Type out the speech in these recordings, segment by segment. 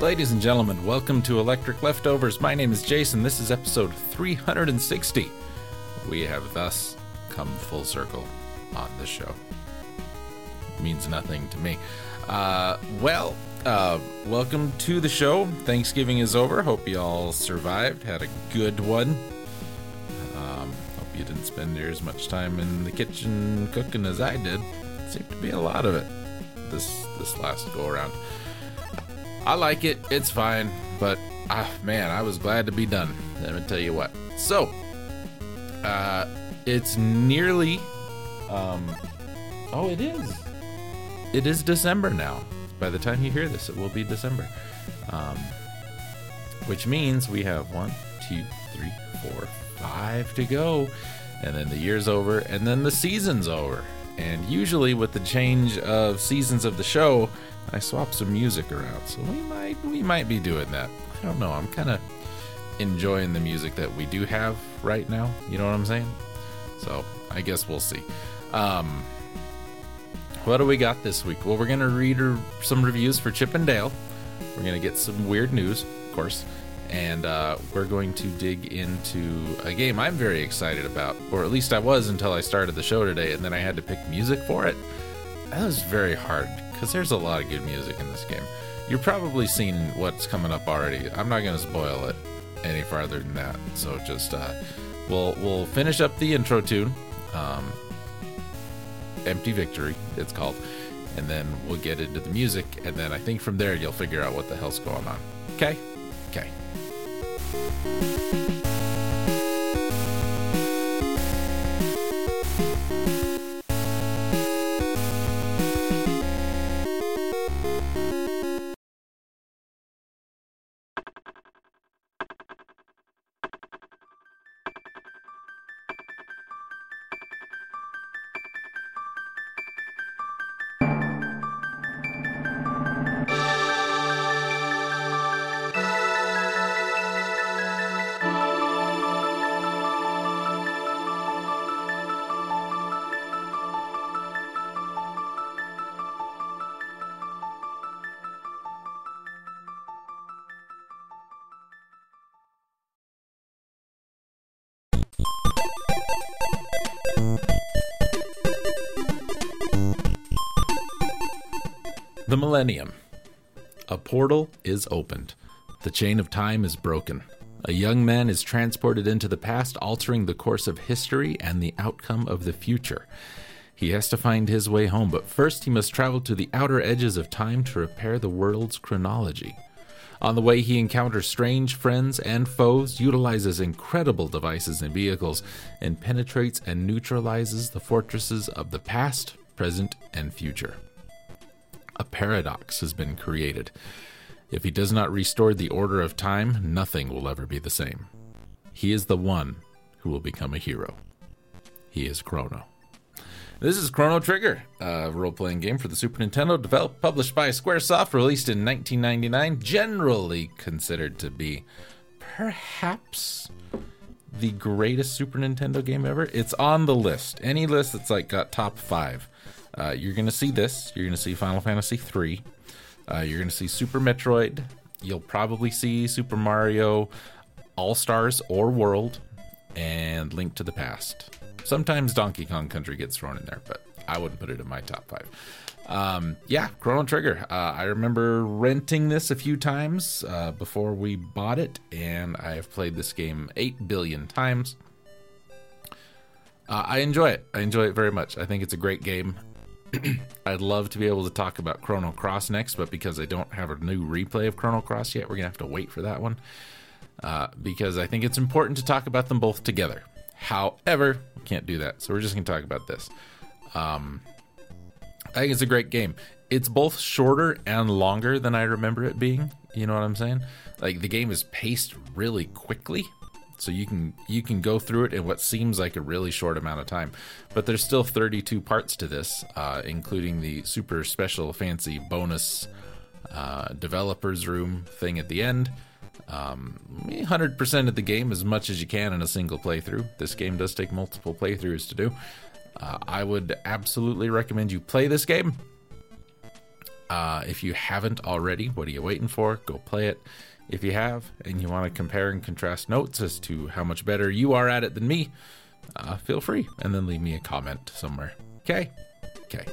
Ladies and gentlemen, welcome to Electric Leftovers. My name is Jason. This is episode 360. We have thus come full circle on the show. means nothing to me. Uh, well, uh, welcome to the show. Thanksgiving is over. Hope you all survived, had a good one. Um, hope you didn't spend near as much time in the kitchen cooking as I did. Seemed to be a lot of it this this last go around. I like it. It's fine. But, ah, man, I was glad to be done. Let me tell you what. So, uh, it's nearly, um, oh, it is. It is December now. By the time you hear this, it will be December. Um, which means we have one, two, three, four, five to go. And then the year's over, and then the season's over. And usually, with the change of seasons of the show, I swap some music around, so we might we might be doing that. I don't know. I'm kind of enjoying the music that we do have right now. You know what I'm saying? So I guess we'll see. Um, what do we got this week? Well, we're gonna read some reviews for Chip and Dale. We're gonna get some weird news, of course, and uh, we're going to dig into a game I'm very excited about, or at least I was until I started the show today, and then I had to pick music for it. That was very hard because there's a lot of good music in this game. You're probably seeing what's coming up already. I'm not going to spoil it any farther than that. So just uh, we'll we'll finish up the intro tune, um, "Empty Victory" it's called, and then we'll get into the music, and then I think from there you'll figure out what the hell's going on. Okay, okay. Millennium. A portal is opened. The chain of time is broken. A young man is transported into the past, altering the course of history and the outcome of the future. He has to find his way home, but first he must travel to the outer edges of time to repair the world's chronology. On the way, he encounters strange friends and foes, utilizes incredible devices and vehicles, and penetrates and neutralizes the fortresses of the past, present, and future a paradox has been created. If he does not restore the order of time, nothing will ever be the same. He is the one who will become a hero. He is Chrono. This is Chrono Trigger, a role playing game for the Super Nintendo, developed, published by Squaresoft, released in 1999, generally considered to be perhaps the greatest Super Nintendo game ever. It's on the list. Any list that's like got top five. Uh, you're going to see this. You're going to see Final Fantasy III. Uh, you're going to see Super Metroid. You'll probably see Super Mario All Stars or World and Link to the Past. Sometimes Donkey Kong Country gets thrown in there, but I wouldn't put it in my top five. Um, yeah, Chrono Trigger. Uh, I remember renting this a few times uh, before we bought it, and I have played this game 8 billion times. Uh, I enjoy it. I enjoy it very much. I think it's a great game. I'd love to be able to talk about Chrono Cross next, but because I don't have a new replay of Chrono Cross yet, we're gonna have to wait for that one. Uh, because I think it's important to talk about them both together. However, we can't do that, so we're just gonna talk about this. Um, I think it's a great game. It's both shorter and longer than I remember it being. You know what I'm saying? Like the game is paced really quickly, so you can you can go through it in what seems like a really short amount of time but there's still 32 parts to this uh, including the super special fancy bonus uh, developers room thing at the end Um, 100% of the game as much as you can in a single playthrough. This game does take multiple playthroughs to do. Uh, I would absolutely recommend you play this game. Uh, if you haven't already, what are you waiting for? Go play it. If you have, and you want to compare and contrast notes as to how much better you are at it than me, uh, feel free and then leave me a comment somewhere. Okay? Okay.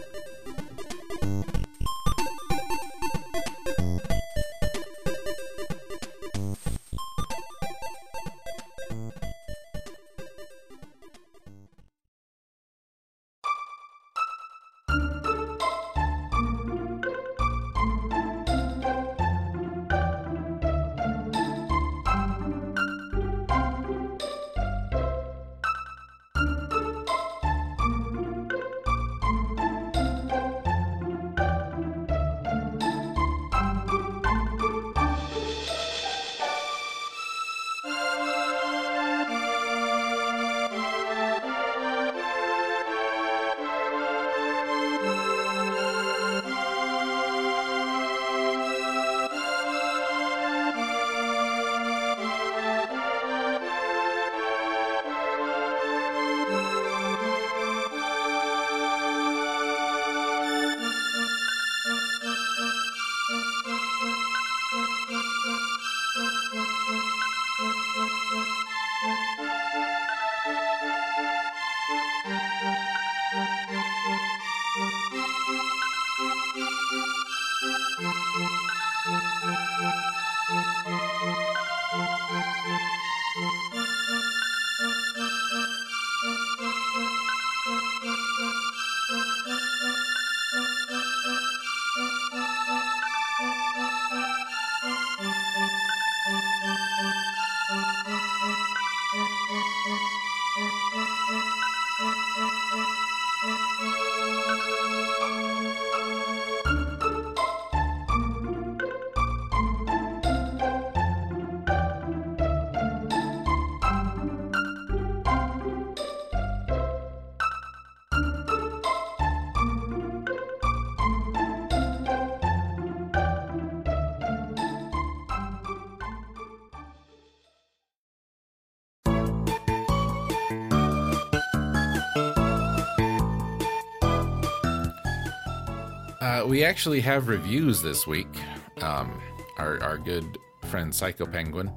We actually have reviews this week. Um, our, our good friend Psycho Penguin,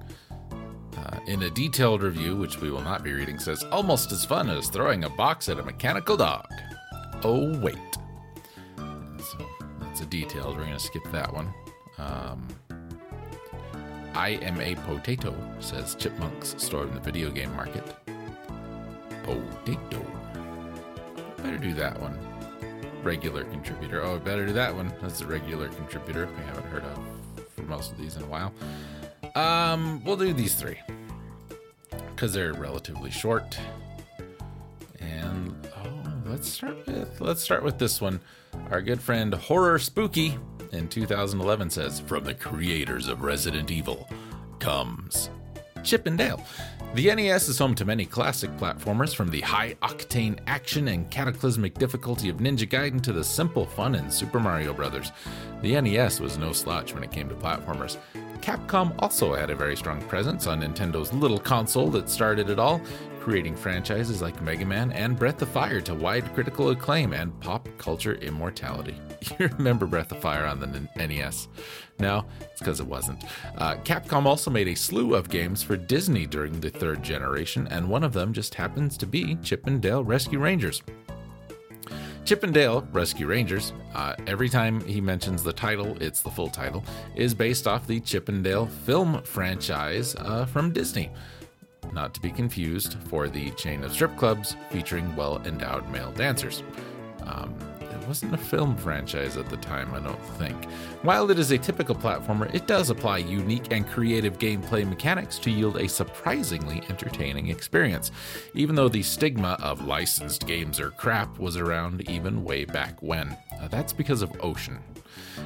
uh, in a detailed review, which we will not be reading, says almost as fun as throwing a box at a mechanical dog. Oh, wait. So that's a detailed. We're going to skip that one. Um, I am a potato, says Chipmunks, stored in the video game market. Potato. Better do that one regular contributor. Oh, I better do that one. That's a regular contributor we haven't heard of for most of these in a while. Um, we'll do these three because they're relatively short. And oh, let's start with let's start with this one. Our good friend Horror Spooky in 2011 says, "From the creators of Resident Evil comes Chip and Dale." The NES is home to many classic platformers, from the high octane action and cataclysmic difficulty of Ninja Gaiden to the simple fun in Super Mario Bros. The NES was no slouch when it came to platformers. Capcom also had a very strong presence on Nintendo's little console that started it all, creating franchises like Mega Man and Breath of Fire to wide critical acclaim and pop culture immortality. You remember Breath of Fire on the NES? No, it's because it wasn't. Uh, Capcom also made a slew of games for Disney during the third generation, and one of them just happens to be Chip and Dale Rescue Rangers. Chip and Dale Rescue Rangers, uh, every time he mentions the title, it's the full title, is based off the Chip and Dale film franchise uh, from Disney. Not to be confused for the chain of strip clubs featuring well endowed male dancers. Um, it wasn't a film franchise at the time, I don't think. While it is a typical platformer, it does apply unique and creative gameplay mechanics to yield a surprisingly entertaining experience, even though the stigma of licensed games are crap was around even way back when. Uh, that's because of Ocean.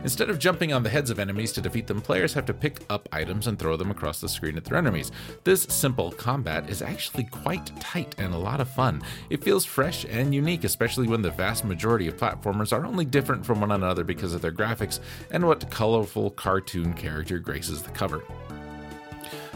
Instead of jumping on the heads of enemies to defeat them, players have to pick up items and throw them across the screen at their enemies. This simple combat is actually quite tight and a lot of fun. It feels fresh and unique, especially when the vast majority of platformers are only different from one another because of their graphics and what colorful cartoon character graces the cover.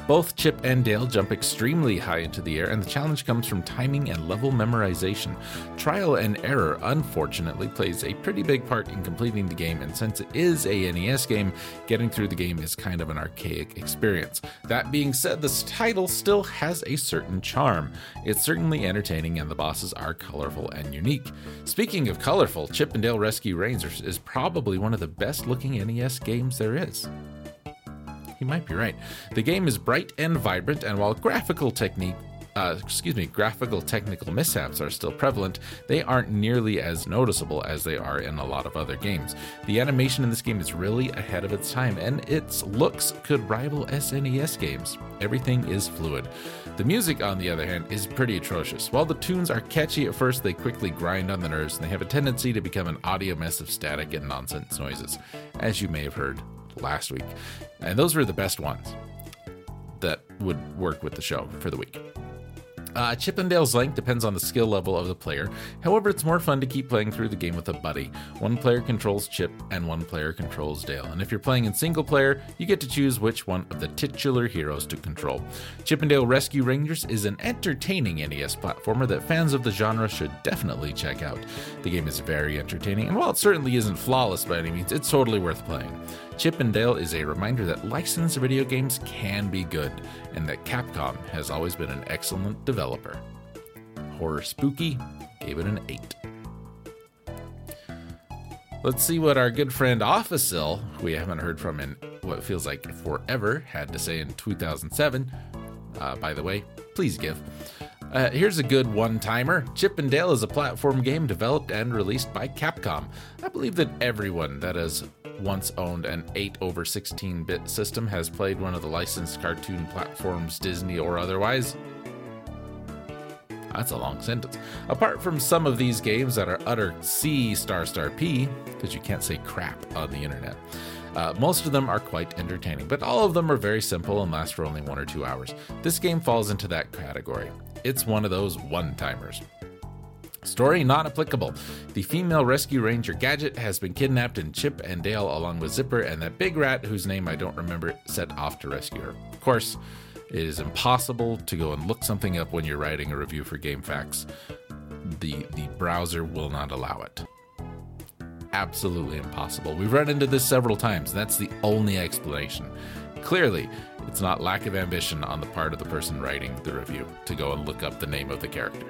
Both Chip and Dale jump extremely high into the air, and the challenge comes from timing and level memorization. Trial and error, unfortunately, plays a pretty big part in completing the game, and since it is a NES game, getting through the game is kind of an archaic experience. That being said, this title still has a certain charm. It's certainly entertaining, and the bosses are colorful and unique. Speaking of colorful, Chip and Dale Rescue Rangers is probably one of the best looking NES games there is he might be right. The game is bright and vibrant, and while graphical technique uh, excuse me, graphical technical mishaps are still prevalent, they aren't nearly as noticeable as they are in a lot of other games. The animation in this game is really ahead of its time, and its looks could rival SNES games. Everything is fluid. The music, on the other hand, is pretty atrocious. While the tunes are catchy at first, they quickly grind on the nerves, and they have a tendency to become an audio mess of static and nonsense noises, as you may have heard last week. And those were the best ones that would work with the show for the week. Uh, Chip 'n Dale's length depends on the skill level of the player. However, it's more fun to keep playing through the game with a buddy. One player controls Chip and one player controls Dale. And if you're playing in single player, you get to choose which one of the titular heroes to control. Chip 'n Dale Rescue Rangers is an entertaining NES platformer that fans of the genre should definitely check out. The game is very entertaining, and while it certainly isn't flawless by any means, it's totally worth playing. Chip 'n Dale is a reminder that licensed video games can be good, and that Capcom has always been an excellent developer. Horror Spooky gave it an 8. Let's see what our good friend Officil, we haven't heard from in what feels like forever, had to say in 2007. Uh, by the way, please give. Uh, here's a good one timer Chip 'n Dale is a platform game developed and released by Capcom. I believe that everyone that has once owned an 8 over 16 bit system has played one of the licensed cartoon platforms, Disney or otherwise. That's a long sentence. Apart from some of these games that are utter C star star P, because you can't say crap on the internet, uh, most of them are quite entertaining, but all of them are very simple and last for only one or two hours. This game falls into that category. It's one of those one timers. Story not applicable. The female rescue ranger Gadget has been kidnapped, and Chip and Dale, along with Zipper and that big rat whose name I don't remember, set off to rescue her. Of course, it is impossible to go and look something up when you're writing a review for GameFAQs. The the browser will not allow it. Absolutely impossible. We've run into this several times. That's the only explanation. Clearly, it's not lack of ambition on the part of the person writing the review to go and look up the name of the character.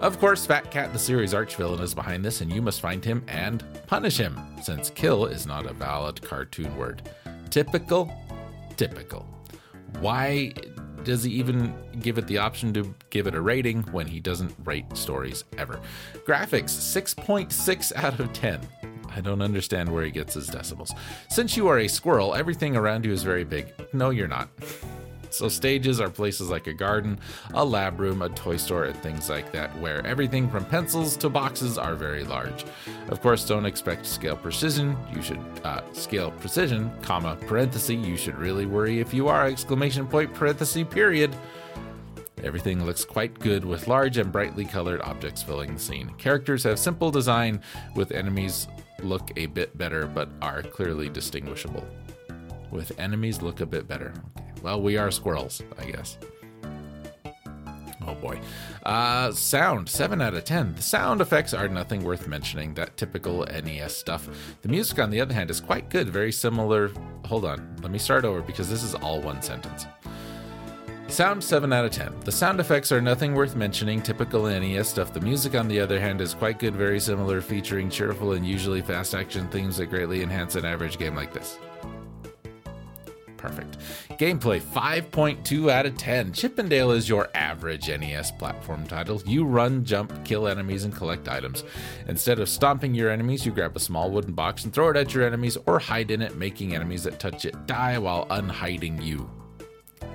Of course, Fat Cat, the series archvillain, is behind this, and you must find him and punish him, since kill is not a valid cartoon word. Typical? Typical. Why does he even give it the option to give it a rating when he doesn't rate stories ever? Graphics 6.6 out of 10. I don't understand where he gets his decimals. Since you are a squirrel, everything around you is very big. No, you're not. So, stages are places like a garden, a lab room, a toy store, and things like that, where everything from pencils to boxes are very large. Of course, don't expect scale precision. You should uh, scale precision, comma, parenthesis. You should really worry if you are, exclamation point, parenthesis, period. Everything looks quite good with large and brightly colored objects filling the scene. Characters have simple design, with enemies look a bit better but are clearly distinguishable. With enemies look a bit better. Okay. Well, we are squirrels, I guess. Oh boy. Uh, sound, 7 out of 10. The sound effects are nothing worth mentioning, that typical NES stuff. The music, on the other hand, is quite good, very similar. Hold on, let me start over because this is all one sentence. Sound 7 out of 10. The sound effects are nothing worth mentioning, typical NES stuff. The music, on the other hand, is quite good, very similar, featuring cheerful and usually fast action themes that greatly enhance an average game like this. Perfect. Gameplay 5.2 out of 10. Chippendale is your average NES platform title. You run, jump, kill enemies, and collect items. Instead of stomping your enemies, you grab a small wooden box and throw it at your enemies or hide in it, making enemies that touch it die while unhiding you.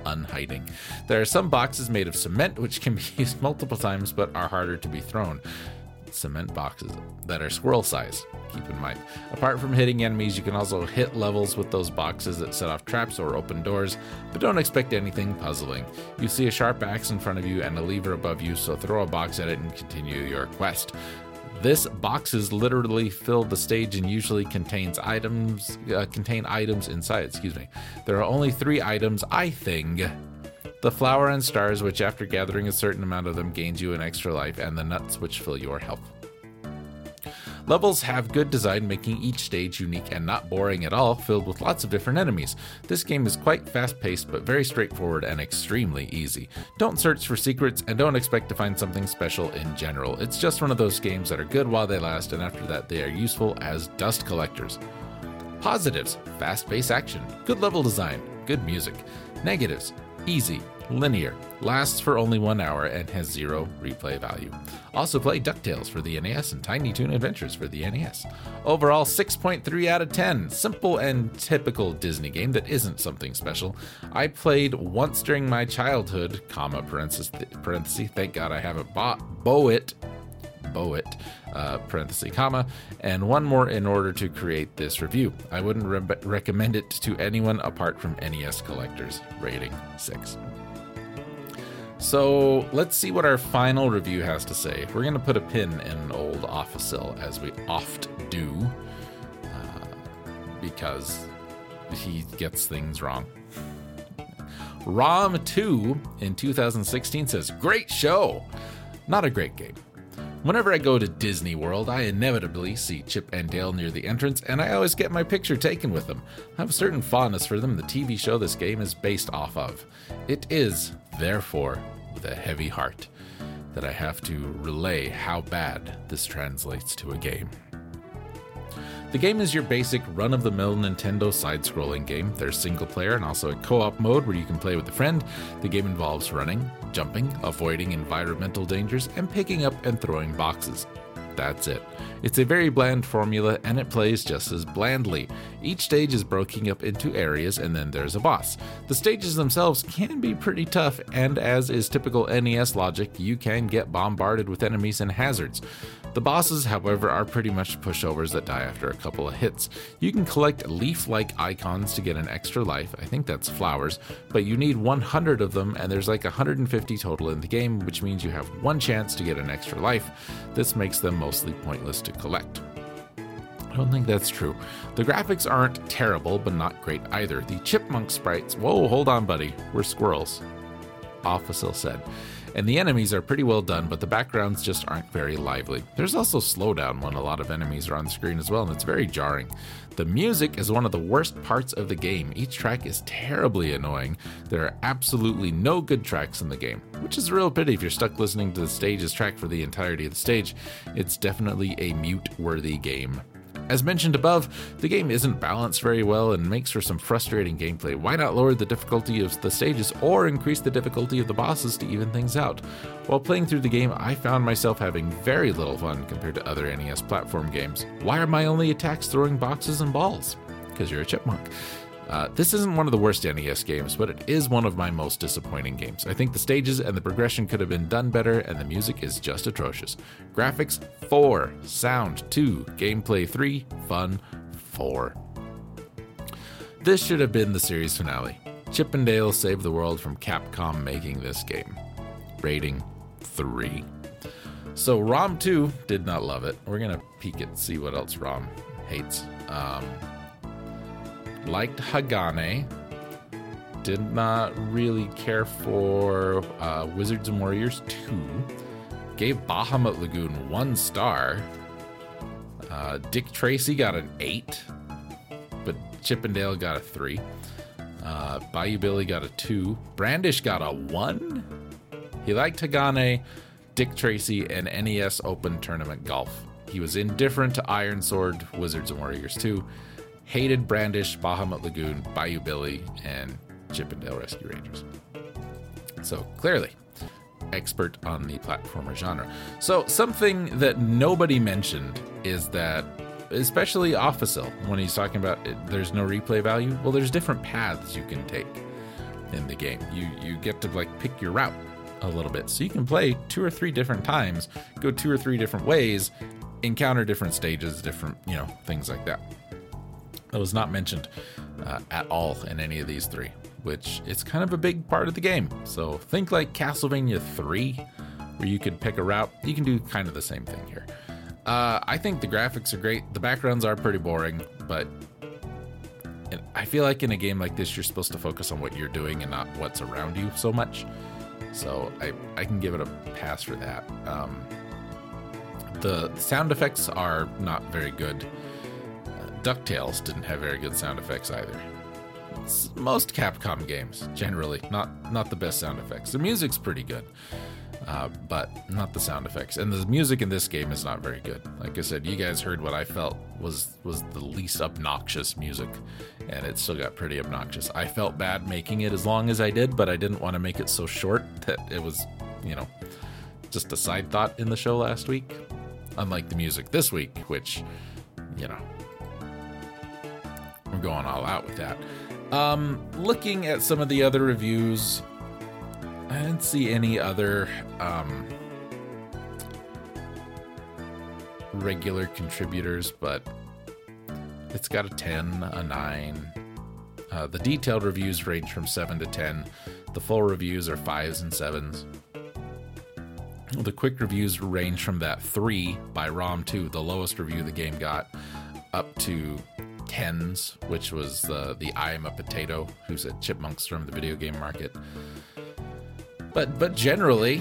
Unhiding. There are some boxes made of cement which can be used multiple times but are harder to be thrown cement boxes that are squirrel size. Keep in mind. Apart from hitting enemies, you can also hit levels with those boxes that set off traps or open doors, but don't expect anything puzzling. You see a sharp axe in front of you and a lever above you, so throw a box at it and continue your quest. This boxes literally fill the stage and usually contains items uh, contain items inside. Excuse me. There are only three items. I think the flower and stars, which after gathering a certain amount of them gains you an extra life, and the nuts, which fill your health. Levels have good design, making each stage unique and not boring at all, filled with lots of different enemies. This game is quite fast paced, but very straightforward and extremely easy. Don't search for secrets and don't expect to find something special in general. It's just one of those games that are good while they last, and after that, they are useful as dust collectors. Positives fast paced action, good level design, good music. Negatives easy, linear, lasts for only one hour, and has zero replay value. Also, play DuckTales for the NES and Tiny Toon Adventures for the NES. Overall, 6.3 out of 10. Simple and typical Disney game that isn't something special. I played once during my childhood, comma, parenthesis, parenthesis thank God I haven't bought Bow It, Bow It, uh, parenthesis, comma, and one more in order to create this review. I wouldn't re- recommend it to anyone apart from NES collectors. Rating 6. So let's see what our final review has to say. We're going to put a pin in old Offisil, as we oft do, uh, because he gets things wrong. Rom2 in 2016 says, Great show! Not a great game. Whenever I go to Disney World, I inevitably see Chip and Dale near the entrance, and I always get my picture taken with them. I have a certain fondness for them, the TV show this game is based off of. It is, therefore, with a heavy heart, that I have to relay how bad this translates to a game. The game is your basic run of the mill Nintendo side scrolling game. There's single player and also a co op mode where you can play with a friend. The game involves running, jumping, avoiding environmental dangers, and picking up and throwing boxes. That's it. It's a very bland formula and it plays just as blandly. Each stage is broken up into areas and then there's a boss. The stages themselves can be pretty tough, and as is typical NES logic, you can get bombarded with enemies and hazards. The bosses, however, are pretty much pushovers that die after a couple of hits. You can collect leaf like icons to get an extra life, I think that's flowers, but you need 100 of them, and there's like 150 total in the game, which means you have one chance to get an extra life. This makes them mostly pointless to collect. I don't think that's true. The graphics aren't terrible, but not great either. The chipmunk sprites, whoa, hold on, buddy, we're squirrels. Offisil said and the enemies are pretty well done, but the backgrounds just aren't very lively. There's also slowdown when a lot of enemies are on the screen as well, and it's very jarring. The music is one of the worst parts of the game. Each track is terribly annoying. There are absolutely no good tracks in the game, which is a real pity if you're stuck listening to the stage's track for the entirety of the stage. It's definitely a mute worthy game. As mentioned above, the game isn't balanced very well and makes for some frustrating gameplay. Why not lower the difficulty of the stages or increase the difficulty of the bosses to even things out? While playing through the game, I found myself having very little fun compared to other NES platform games. Why are my only attacks throwing boxes and balls? Because you're a chipmunk. Uh, this isn't one of the worst NES games, but it is one of my most disappointing games. I think the stages and the progression could have been done better, and the music is just atrocious. Graphics 4, sound 2, gameplay 3, fun 4. This should have been the series finale. Chip and Dale saved the world from Capcom making this game. Rating 3. So Rom 2 did not love it. We're gonna peek it, see what else Rom hates. Um, liked Hagane. Did not really care for uh, Wizards and Warriors 2. Gave Bahamut Lagoon one star. Uh, Dick Tracy got an 8, but Chippendale got a 3. Uh, Bayou Billy got a 2. Brandish got a 1. He liked Hagane, Dick Tracy, and NES Open Tournament Golf. He was indifferent to Iron Sword, Wizards and Warriors 2 hated Brandish, Bahamut Lagoon, Bayou Billy, and Chippendale Rescue Rangers. So clearly, expert on the platformer genre. So something that nobody mentioned is that, especially Offisil, when he's talking about it, there's no replay value. Well, there's different paths you can take in the game. You you get to like pick your route a little bit, so you can play two or three different times, go two or three different ways, encounter different stages, different you know things like that that was not mentioned uh, at all in any of these three, which it's kind of a big part of the game. So think like Castlevania 3, where you could pick a route. You can do kind of the same thing here. Uh, I think the graphics are great. The backgrounds are pretty boring, but I feel like in a game like this, you're supposed to focus on what you're doing and not what's around you so much. So I, I can give it a pass for that. Um, the sound effects are not very good. DuckTales didn't have very good sound effects either. It's most Capcom games, generally, not not the best sound effects. The music's pretty good uh, but not the sound effects. And the music in this game is not very good. Like I said, you guys heard what I felt was was the least obnoxious music, and it still got pretty obnoxious. I felt bad making it as long as I did, but I didn't want to make it so short that it was, you know, just a side thought in the show last week. Unlike the music this week, which, you know, we're going all out with that. Um, looking at some of the other reviews, I didn't see any other um, regular contributors, but it's got a 10, a 9. Uh, the detailed reviews range from 7 to 10. The full reviews are 5s and 7s. The quick reviews range from that 3 by ROM2, the lowest review the game got, up to 10s, which was the, the I am a potato, who's said chipmunks from the video game market. But but generally,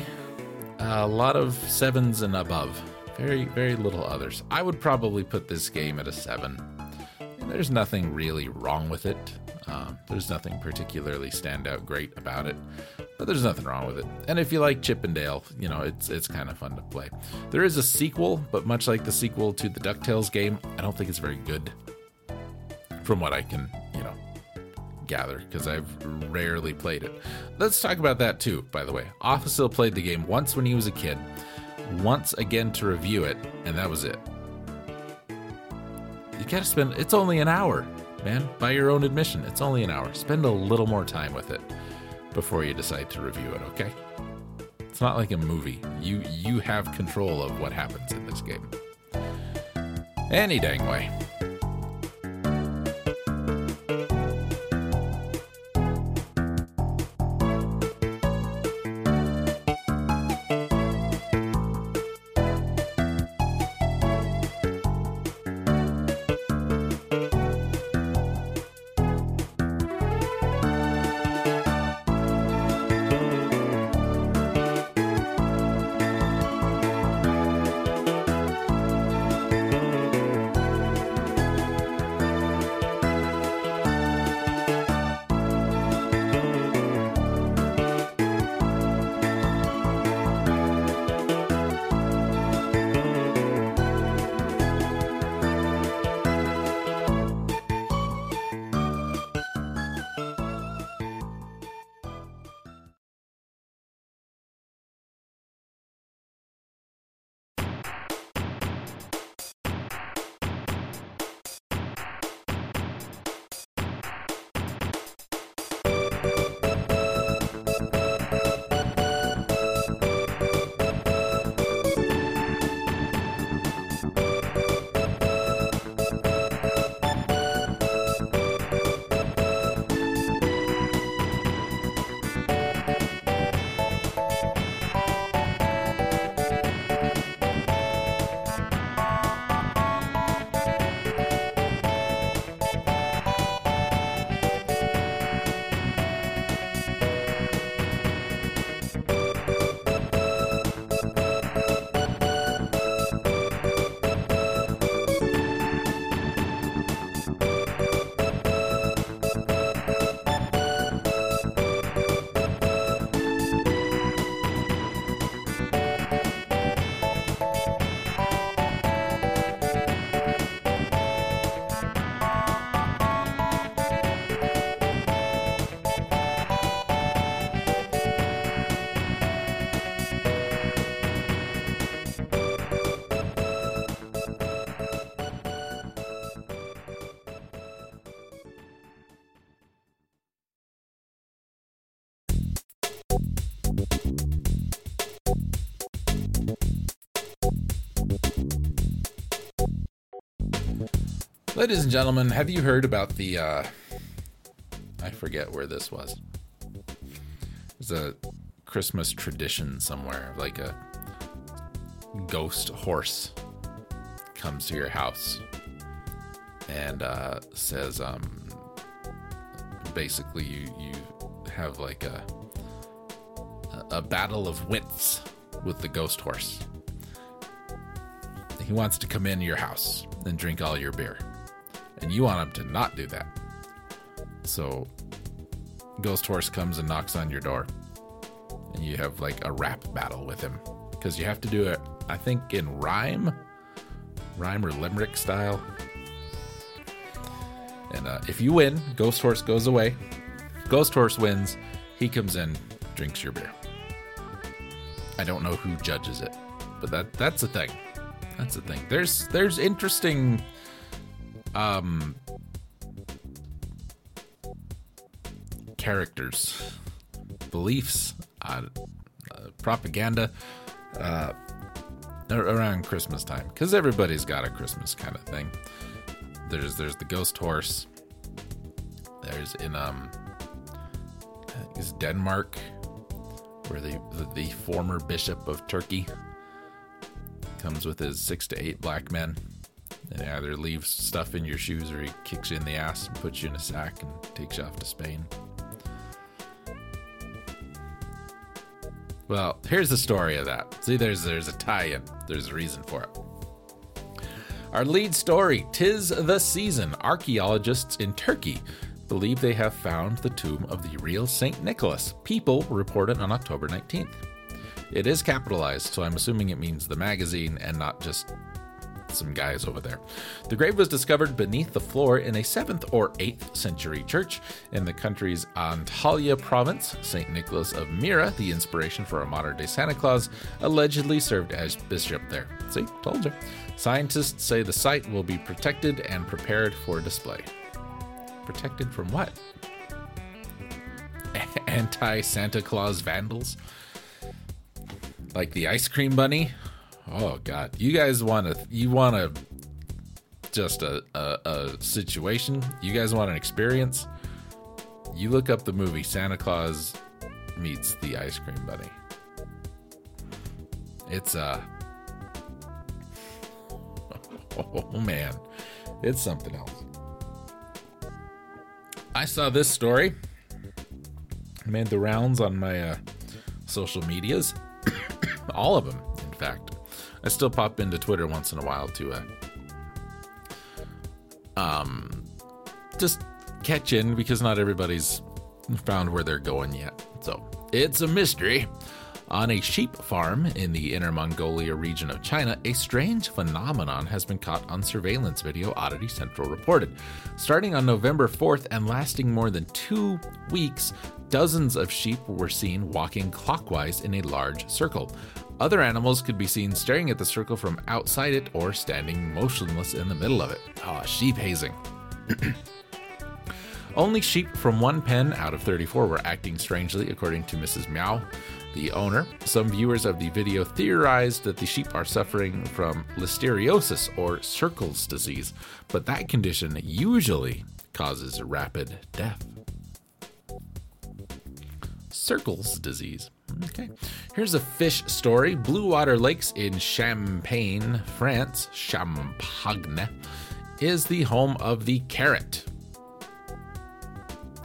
a lot of sevens and above. Very very little others. I would probably put this game at a seven. And there's nothing really wrong with it. Um, there's nothing particularly stand out great about it, but there's nothing wrong with it. And if you like Chip 'n Dale, you know it's it's kind of fun to play. There is a sequel, but much like the sequel to the Ducktales game, I don't think it's very good. From what I can you know, gather because I've rarely played it. Let's talk about that too, by the way. Officer played the game once when he was a kid, once again to review it, and that was it. You gotta spend, it's only an hour, man, by your own admission. It's only an hour. Spend a little more time with it before you decide to review it, okay? It's not like a movie. You you have control of what happens in this game. Any dang way. Ladies and gentlemen, have you heard about the uh I forget where this was. There's a Christmas tradition somewhere, like a ghost horse comes to your house and uh, says, um, basically, you you have like a a battle of wits with the ghost horse. He wants to come into your house and drink all your beer, and you want him to not do that. So, ghost horse comes and knocks on your door, and you have like a rap battle with him because you have to do it. I think in rhyme, rhyme or limerick style. And uh, if you win, Ghost Horse goes away. Ghost Horse wins. He comes in, drinks your beer. I don't know who judges it, but that that's the thing. That's the thing. There's there's interesting um characters, beliefs, uh, uh, propaganda uh, around Christmas time because everybody's got a Christmas kind of thing. There's there's the ghost horse. There's in um is Denmark where the, the the former bishop of Turkey comes with his six to eight black men and he either leaves stuff in your shoes or he kicks you in the ass and puts you in a sack and takes you off to Spain. Well, here's the story of that. See, there's there's a tie-in. There's a reason for it. Our lead story, Tis the Season. Archaeologists in Turkey believe they have found the tomb of the real St. Nicholas. People reported on October 19th. It is capitalized, so I'm assuming it means the magazine and not just some guys over there. The grave was discovered beneath the floor in a 7th or 8th century church in the country's Antalya province. St. Nicholas of Myra, the inspiration for a modern day Santa Claus, allegedly served as bishop there. See, told you. Scientists say the site will be protected and prepared for display. Protected from what? Anti Santa Claus vandals? Like the ice cream bunny? Oh God, you guys want to? You want to? Just a, a a situation. You guys want an experience? You look up the movie Santa Claus meets the ice cream bunny. It's uh oh man, it's something else. I saw this story. Made the rounds on my uh, social medias, all of them, in fact. I still pop into Twitter once in a while to uh, um, just catch in because not everybody's found where they're going yet. So it's a mystery. On a sheep farm in the Inner Mongolia region of China, a strange phenomenon has been caught on surveillance video, Oddity Central reported. Starting on November 4th and lasting more than two weeks, dozens of sheep were seen walking clockwise in a large circle. Other animals could be seen staring at the circle from outside it or standing motionless in the middle of it. Ah, sheep hazing. Only sheep from one pen out of 34 were acting strangely, according to Mrs. Miao, the owner. Some viewers of the video theorized that the sheep are suffering from listeriosis or Circles disease, but that condition usually causes rapid death. Circles disease. Okay. Here's a fish story. Blue water lakes in Champagne, France, Champagne, is the home of the carrot.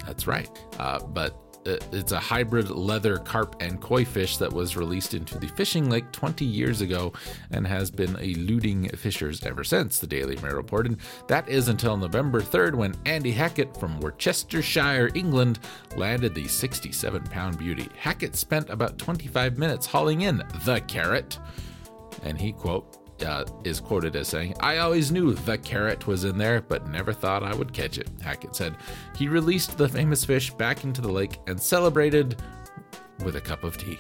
That's right. Uh, but Uh, it's a hybrid leather carp and koi fish that was released into the fishing lake 20 years ago and has been eluding fishers ever since, the Daily Mail reported. That is until November 3rd when Andy Hackett from Worcestershire, England, landed the 67 pound beauty. Hackett spent about 25 minutes hauling in the carrot, and he, quote, uh, is quoted as saying, I always knew the carrot was in there, but never thought I would catch it. Hackett said he released the famous fish back into the lake and celebrated with a cup of tea.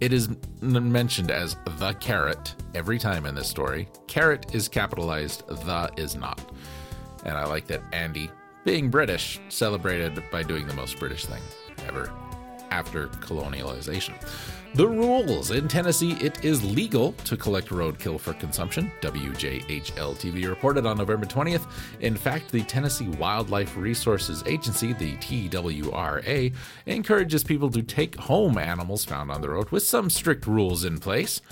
It is mentioned as the carrot every time in this story. Carrot is capitalized, the is not. And I like that Andy, being British, celebrated by doing the most British thing ever after colonialization. The rules in Tennessee, it is legal to collect roadkill for consumption. WJHL TV reported on November 20th. In fact, the Tennessee Wildlife Resources Agency, the TWRA, encourages people to take home animals found on the road with some strict rules in place.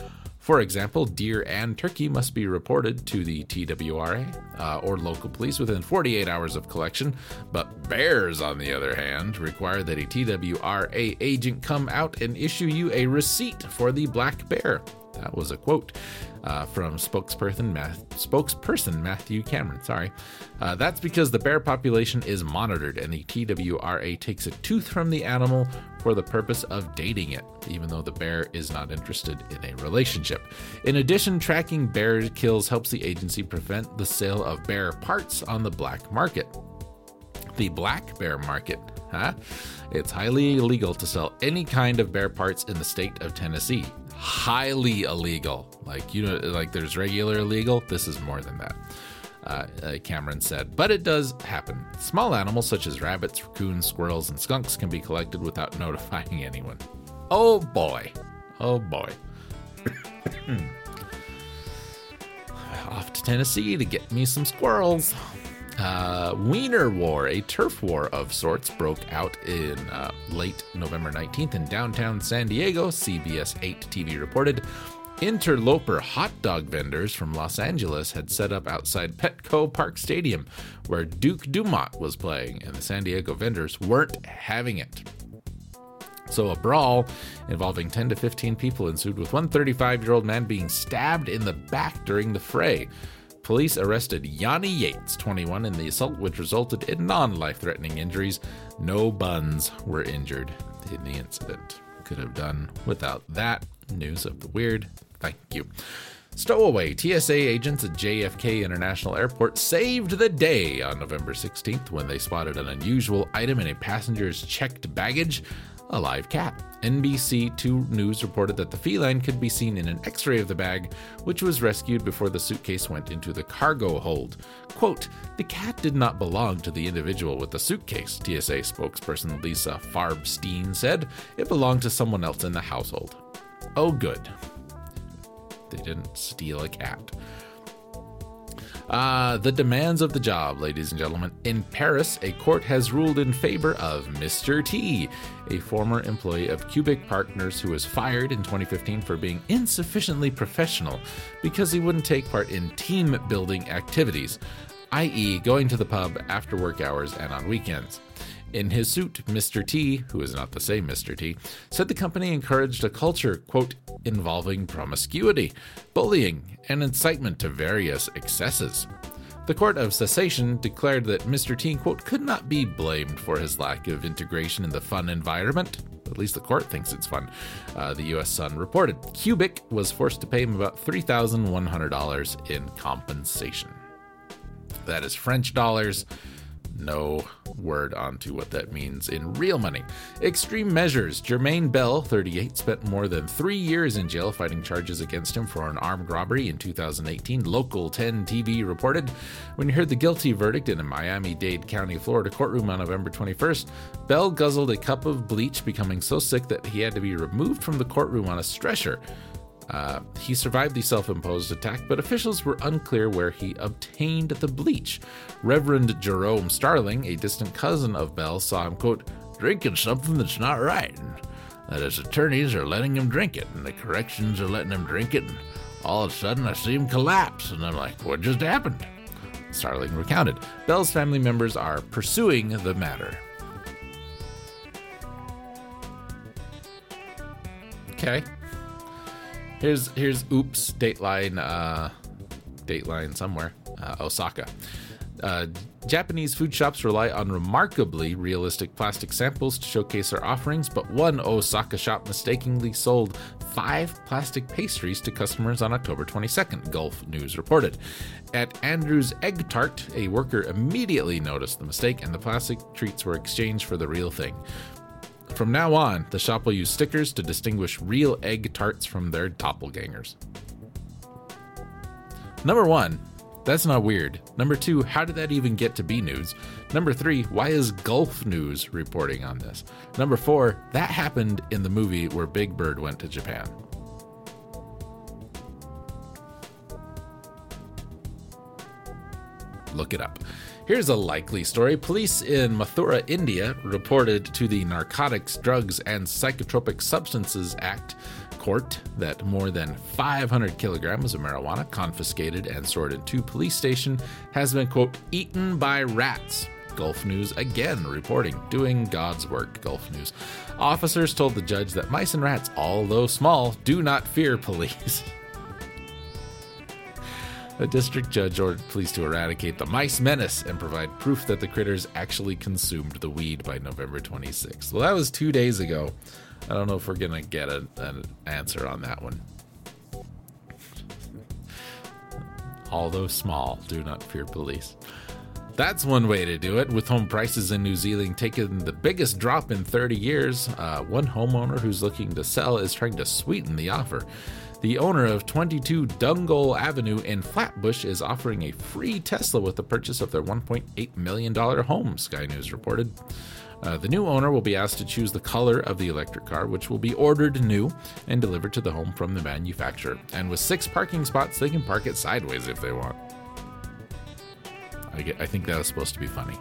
For example, deer and turkey must be reported to the TWRA uh, or local police within 48 hours of collection, but bears, on the other hand, require that a TWRA agent come out and issue you a receipt for the black bear. That was a quote uh, from spokesperson, Math- spokesperson Matthew Cameron. Sorry. Uh, that's because the bear population is monitored and the TWRA takes a tooth from the animal for the purpose of dating it, even though the bear is not interested in a relationship. In addition, tracking bear kills helps the agency prevent the sale of bear parts on the black market. The black bear market huh? It's highly illegal to sell any kind of bear parts in the state of Tennessee highly illegal. Like you know, like there's regular illegal. This is more than that. Uh, uh, Cameron said, but it does happen. Small animals such as rabbits, raccoons, squirrels, and skunks can be collected without notifying anyone. Oh boy. Oh boy. Off to Tennessee to get me some squirrels. Uh, Wiener War, a turf war of sorts, broke out in uh, late November 19th in downtown San Diego, CBS 8 TV reported. Interloper hot dog vendors from Los Angeles had set up outside Petco Park Stadium, where Duke Dumont was playing, and the San Diego vendors weren't having it. So, a brawl involving 10 to 15 people ensued, with one 35 year old man being stabbed in the back during the fray. Police arrested Yanni Yates, 21, in the assault, which resulted in non life threatening injuries. No buns were injured in the incident. Could have done without that news of the weird. Thank you. Stowaway TSA agents at JFK International Airport saved the day on November 16th when they spotted an unusual item in a passenger's checked baggage a live cat. NBC2 News reported that the feline could be seen in an x ray of the bag, which was rescued before the suitcase went into the cargo hold. Quote, the cat did not belong to the individual with the suitcase, TSA spokesperson Lisa Farbstein said. It belonged to someone else in the household. Oh, good. They didn't steal a cat. Uh, the demands of the job, ladies and gentlemen. In Paris, a court has ruled in favor of Mr. T, a former employee of Cubik Partners who was fired in 2015 for being insufficiently professional because he wouldn't take part in team building activities, i.e., going to the pub after work hours and on weekends. In his suit, Mr. T, who is not the same Mr. T, said the company encouraged a culture, quote, involving promiscuity, bullying, and incitement to various excesses. The Court of Cassation declared that Mr. T, quote, could not be blamed for his lack of integration in the fun environment. At least the court thinks it's fun. Uh, the U.S. Sun reported Cubik was forced to pay him about $3,100 in compensation. That is French dollars no word onto what that means in real money. Extreme measures. Jermaine Bell, 38, spent more than three years in jail fighting charges against him for an armed robbery in 2018. Local 10 TV reported. When he heard the guilty verdict in a Miami Dade County, Florida courtroom on November 21st, Bell guzzled a cup of bleach, becoming so sick that he had to be removed from the courtroom on a stretcher. Uh, he survived the self imposed attack, but officials were unclear where he obtained the bleach. Reverend Jerome Starling, a distant cousin of Bell, saw him, quote, drinking something that's not right. And that his attorneys are letting him drink it, and the corrections are letting him drink it. And all of a sudden, I see him collapse, and I'm like, what just happened? Starling recounted. Bell's family members are pursuing the matter. Okay. Here's here's oops Dateline uh, Dateline somewhere uh, Osaka. Uh, Japanese food shops rely on remarkably realistic plastic samples to showcase their offerings, but one Osaka shop mistakenly sold five plastic pastries to customers on October 22nd, Gulf News reported. At Andrew's Egg Tart, a worker immediately noticed the mistake and the plastic treats were exchanged for the real thing. From now on, the shop will use stickers to distinguish real egg tarts from their doppelgangers. Number one, that's not weird. Number two, how did that even get to be news? Number three, why is Gulf News reporting on this? Number four, that happened in the movie where Big Bird went to Japan. Look it up. Here's a likely story. Police in Mathura, India reported to the Narcotics, Drugs, and Psychotropic Substances Act court that more than 500 kilograms of marijuana confiscated and stored in two police stations has been, quote, eaten by rats. Gulf News again reporting, doing God's work, Gulf News. Officers told the judge that mice and rats, although small, do not fear police. The district judge ordered police to eradicate the mice menace and provide proof that the critters actually consumed the weed by November 26th. Well, that was two days ago. I don't know if we're going to get a, an answer on that one. Although small, do not fear police. That's one way to do it. With home prices in New Zealand taking the biggest drop in 30 years, uh, one homeowner who's looking to sell is trying to sweeten the offer. The owner of 22 Dungole Avenue in Flatbush is offering a free Tesla with the purchase of their $1.8 million home, Sky News reported. Uh, the new owner will be asked to choose the color of the electric car, which will be ordered new and delivered to the home from the manufacturer. And with six parking spots, they can park it sideways if they want. I, get, I think that was supposed to be funny.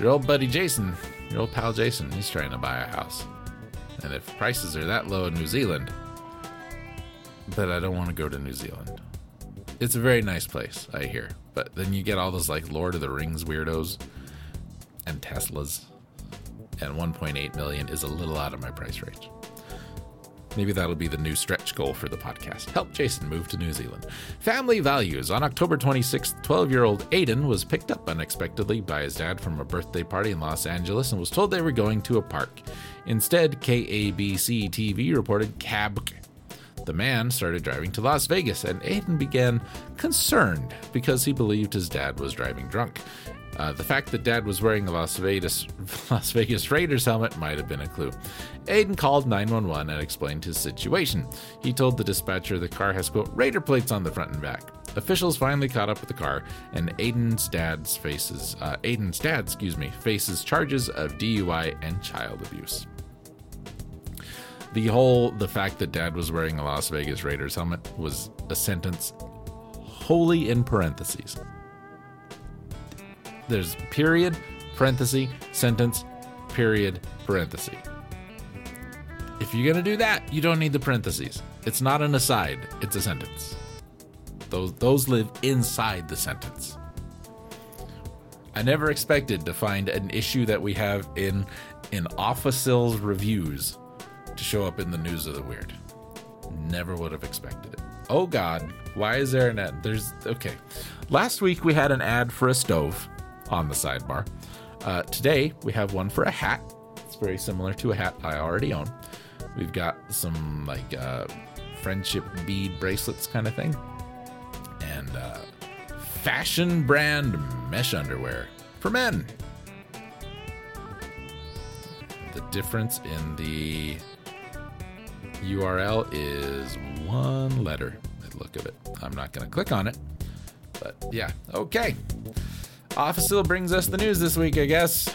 Your old buddy Jason, your old pal Jason, he's trying to buy a house. And if prices are that low in New Zealand, but I don't want to go to New Zealand. It's a very nice place, I hear. But then you get all those like Lord of the Rings weirdos and Teslas. And 1.8 million is a little out of my price range. Maybe that'll be the new stretch goal for the podcast. Help Jason move to New Zealand. Family values. On October 26th, 12 year old Aiden was picked up unexpectedly by his dad from a birthday party in Los Angeles and was told they were going to a park. Instead, KABC TV reported cab. The man started driving to Las Vegas, and Aiden began concerned because he believed his dad was driving drunk. Uh, the fact that dad was wearing a Las Vegas, Las Vegas Raiders helmet might have been a clue. Aiden called 911 and explained his situation. He told the dispatcher the car has, quote, Raider plates on the front and back. Officials finally caught up with the car, and Aiden's dad's faces, uh, Aiden's dad, excuse me, faces charges of DUI and child abuse the whole the fact that dad was wearing a Las Vegas Raiders helmet was a sentence wholly in parentheses. There's period, parenthesis, sentence, period, parenthesis. If you're going to do that, you don't need the parentheses. It's not an aside, it's a sentence. Those those live inside the sentence. I never expected to find an issue that we have in in Officil's reviews to show up in the news of the weird. Never would have expected it. Oh God, why is there an ad? There's okay. Last week we had an ad for a stove on the sidebar. Uh, today we have one for a hat. It's very similar to a hat I already own. We've got some like uh, friendship bead bracelets kind of thing, and uh, fashion brand mesh underwear for men. The difference in the URL is one letter. Look at it. I'm not going to click on it. But yeah, okay. Officil brings us the news this week, I guess.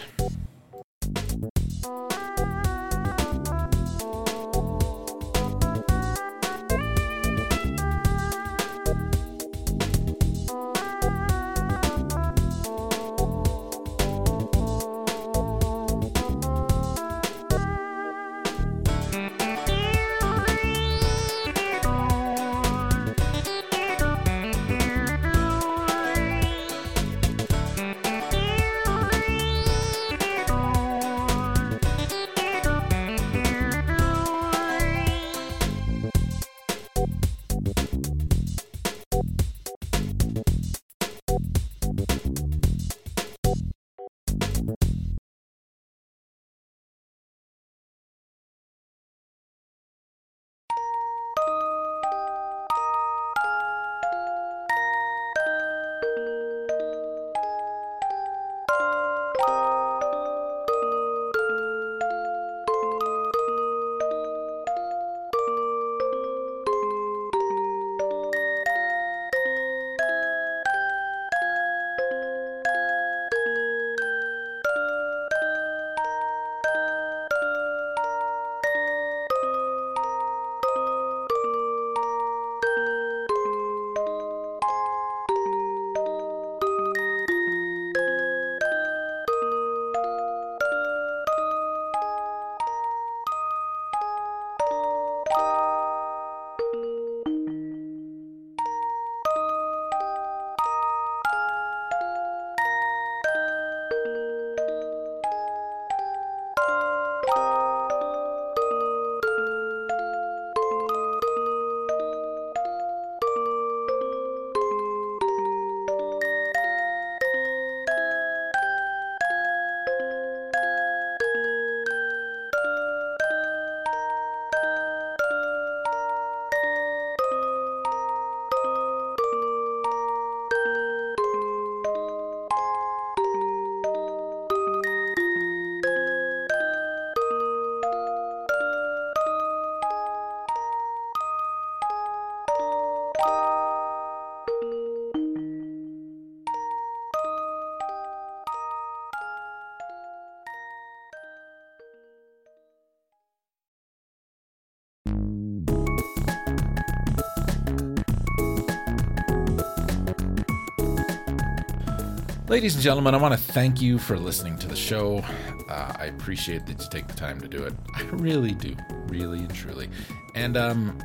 Ladies and gentlemen, I want to thank you for listening to the show. Uh, I appreciate that you take the time to do it. I really do, really and truly. And um,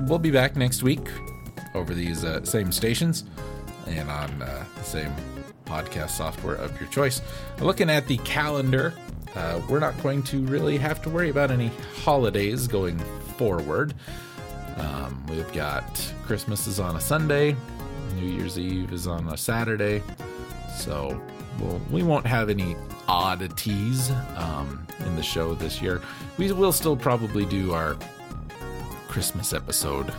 we'll be back next week over these uh, same stations and on uh, the same podcast software of your choice. Looking at the calendar, uh, we're not going to really have to worry about any holidays going forward. Um, we've got Christmas is on a Sunday, New Year's Eve is on a Saturday, so we'll, we won't have any oddities um, in the show this year. We will still probably do our Christmas episode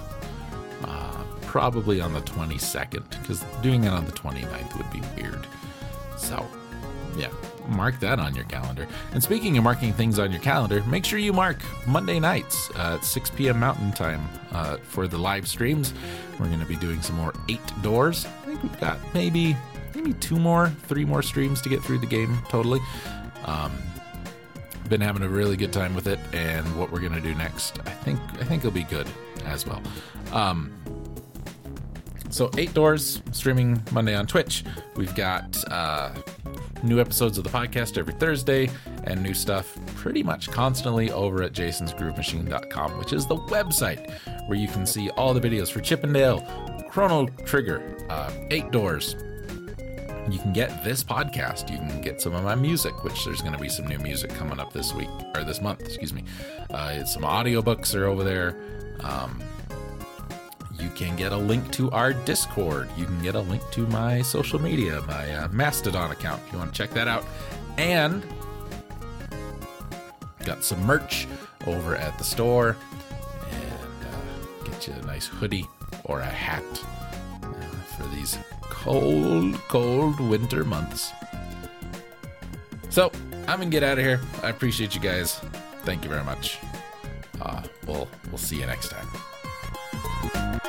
uh, probably on the 22nd because doing it on the 29th would be weird. So, yeah, mark that on your calendar. And speaking of marking things on your calendar, make sure you mark Monday nights uh, at 6 p.m. Mountain Time uh, for the live streams. We're going to be doing some more eight doors. I think we've got maybe maybe two more, three more streams to get through the game totally. Um, been having a really good time with it, and what we're gonna do next, I think I think it'll be good as well. Um, so eight doors streaming Monday on Twitch. We've got uh, new episodes of the podcast every Thursday and new stuff pretty much constantly over at jasonsgroovemachine.com, which is the website where you can see all the videos for Chippendale, Chrono Trigger, uh, Eight Doors. You can get this podcast. You can get some of my music, which there's going to be some new music coming up this week or this month, excuse me. Uh, some audiobooks are over there. Um, you can get a link to our Discord. You can get a link to my social media, my uh, Mastodon account, if you want to check that out. And got some merch over at the store. And uh, get you a nice hoodie or a hat cold, cold winter months. So I'm gonna get out of here. I appreciate you guys. Thank you very much. Uh, we'll we'll see you next time.